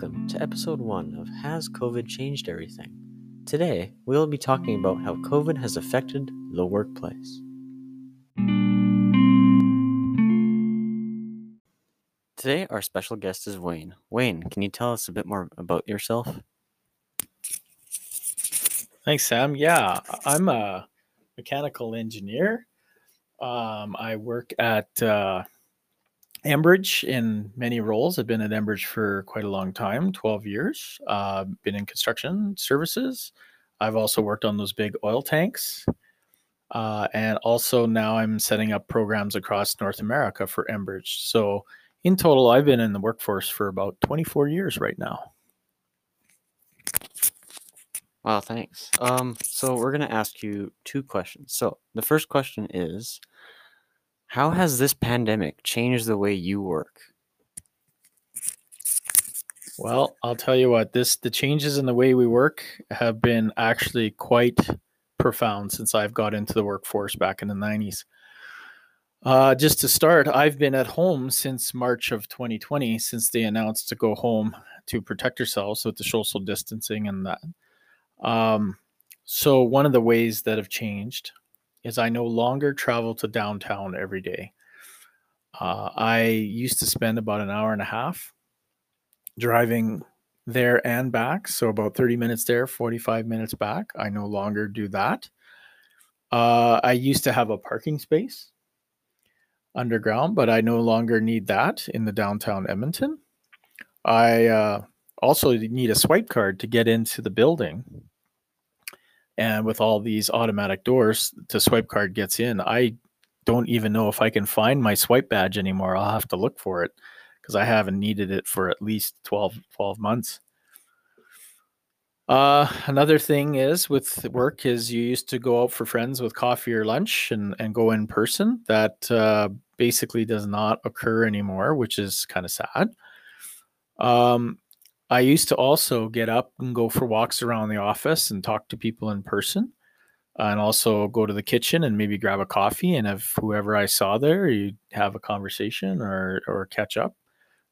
Welcome to episode one of Has COVID Changed Everything? Today, we will be talking about how COVID has affected the workplace. Today, our special guest is Wayne. Wayne, can you tell us a bit more about yourself? Thanks, Sam. Yeah, I'm a mechanical engineer. Um, I work at uh, Enbridge in many roles. I've been at Enbridge for quite a long time 12 years. Uh, been in construction services. I've also worked on those big oil tanks. Uh, and also now I'm setting up programs across North America for Enbridge. So in total, I've been in the workforce for about 24 years right now. Wow, thanks. Um, so we're gonna ask you two questions. So the first question is, how has this pandemic changed the way you work? Well, I'll tell you what, this the changes in the way we work have been actually quite profound since I've got into the workforce back in the 90s. Uh, just to start, I've been at home since March of 2020, since they announced to go home to protect yourselves with the social distancing and that. Um, so, one of the ways that have changed is I no longer travel to downtown every day. Uh, I used to spend about an hour and a half driving there and back. So about 30 minutes there, 45 minutes back. I no longer do that. Uh, I used to have a parking space underground, but I no longer need that in the downtown Edmonton. I uh, also need a swipe card to get into the building and with all these automatic doors, the swipe card gets in. I don't even know if I can find my swipe badge anymore. I'll have to look for it because I haven't needed it for at least 12, 12 months. Uh, another thing is with work is you used to go out for friends with coffee or lunch and, and go in person. That uh, basically does not occur anymore, which is kind of sad. Um, I used to also get up and go for walks around the office and talk to people in person, and also go to the kitchen and maybe grab a coffee. And if whoever I saw there, you have a conversation or or catch up.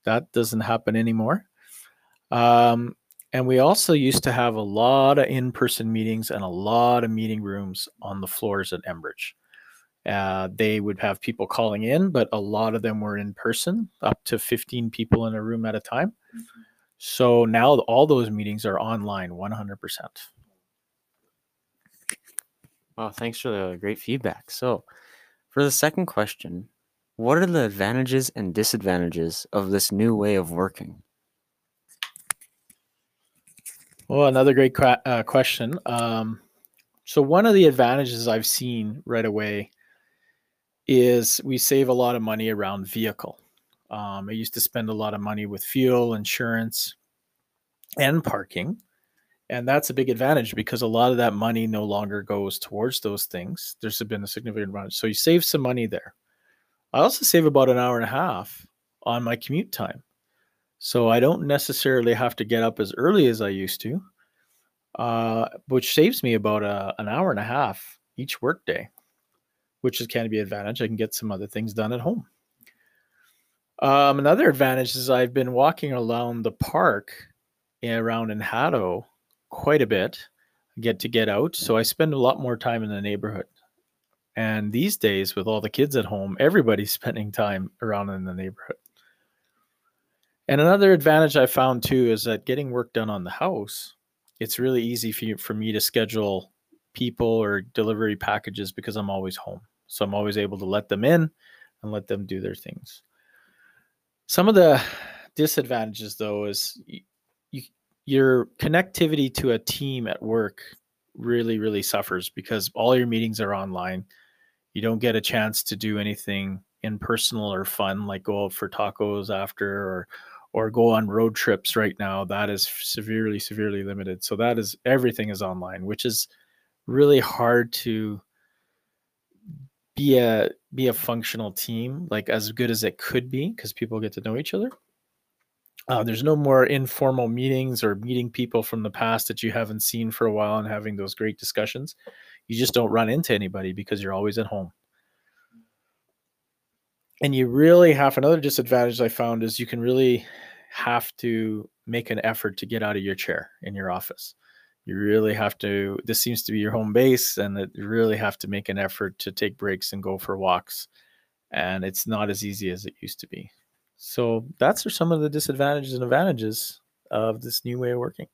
That doesn't happen anymore. Um, and we also used to have a lot of in-person meetings and a lot of meeting rooms on the floors at Enbridge. Uh, they would have people calling in, but a lot of them were in person, up to 15 people in a room at a time. Mm-hmm. So now all those meetings are online 100%. Well, thanks for the great feedback. So, for the second question, what are the advantages and disadvantages of this new way of working? Well, another great uh, question. Um, so, one of the advantages I've seen right away is we save a lot of money around vehicle. Um, I used to spend a lot of money with fuel, insurance, and parking. And that's a big advantage because a lot of that money no longer goes towards those things. There's been a significant advantage. So you save some money there. I also save about an hour and a half on my commute time. So I don't necessarily have to get up as early as I used to, uh, which saves me about a, uh, an hour and a half each workday, which is can be an advantage. I can get some other things done at home. Um, another advantage is I've been walking around the park around in Hato quite a bit. Get to get out, so I spend a lot more time in the neighborhood. And these days, with all the kids at home, everybody's spending time around in the neighborhood. And another advantage I found too is that getting work done on the house, it's really easy for, you, for me to schedule people or delivery packages because I'm always home. So I'm always able to let them in and let them do their things. Some of the disadvantages, though, is you, your connectivity to a team at work really, really suffers because all your meetings are online. You don't get a chance to do anything impersonal or fun, like go out for tacos after or or go on road trips right now. That is severely, severely limited. So that is everything is online, which is really hard to be a be a functional team like as good as it could be because people get to know each other. Uh, there's no more informal meetings or meeting people from the past that you haven't seen for a while and having those great discussions. You just don't run into anybody because you're always at home. And you really have another disadvantage i found is you can really have to make an effort to get out of your chair in your office. You really have to, this seems to be your home base, and that you really have to make an effort to take breaks and go for walks. And it's not as easy as it used to be. So, that's are some of the disadvantages and advantages of this new way of working.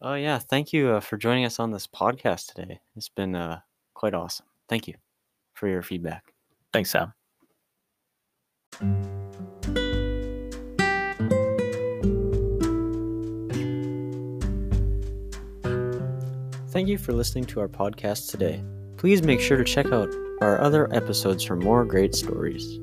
Oh, yeah. Thank you uh, for joining us on this podcast today. It's been uh, quite awesome. Thank you for your feedback. Thanks, Sam. Thank you for listening to our podcast today. Please make sure to check out our other episodes for more great stories.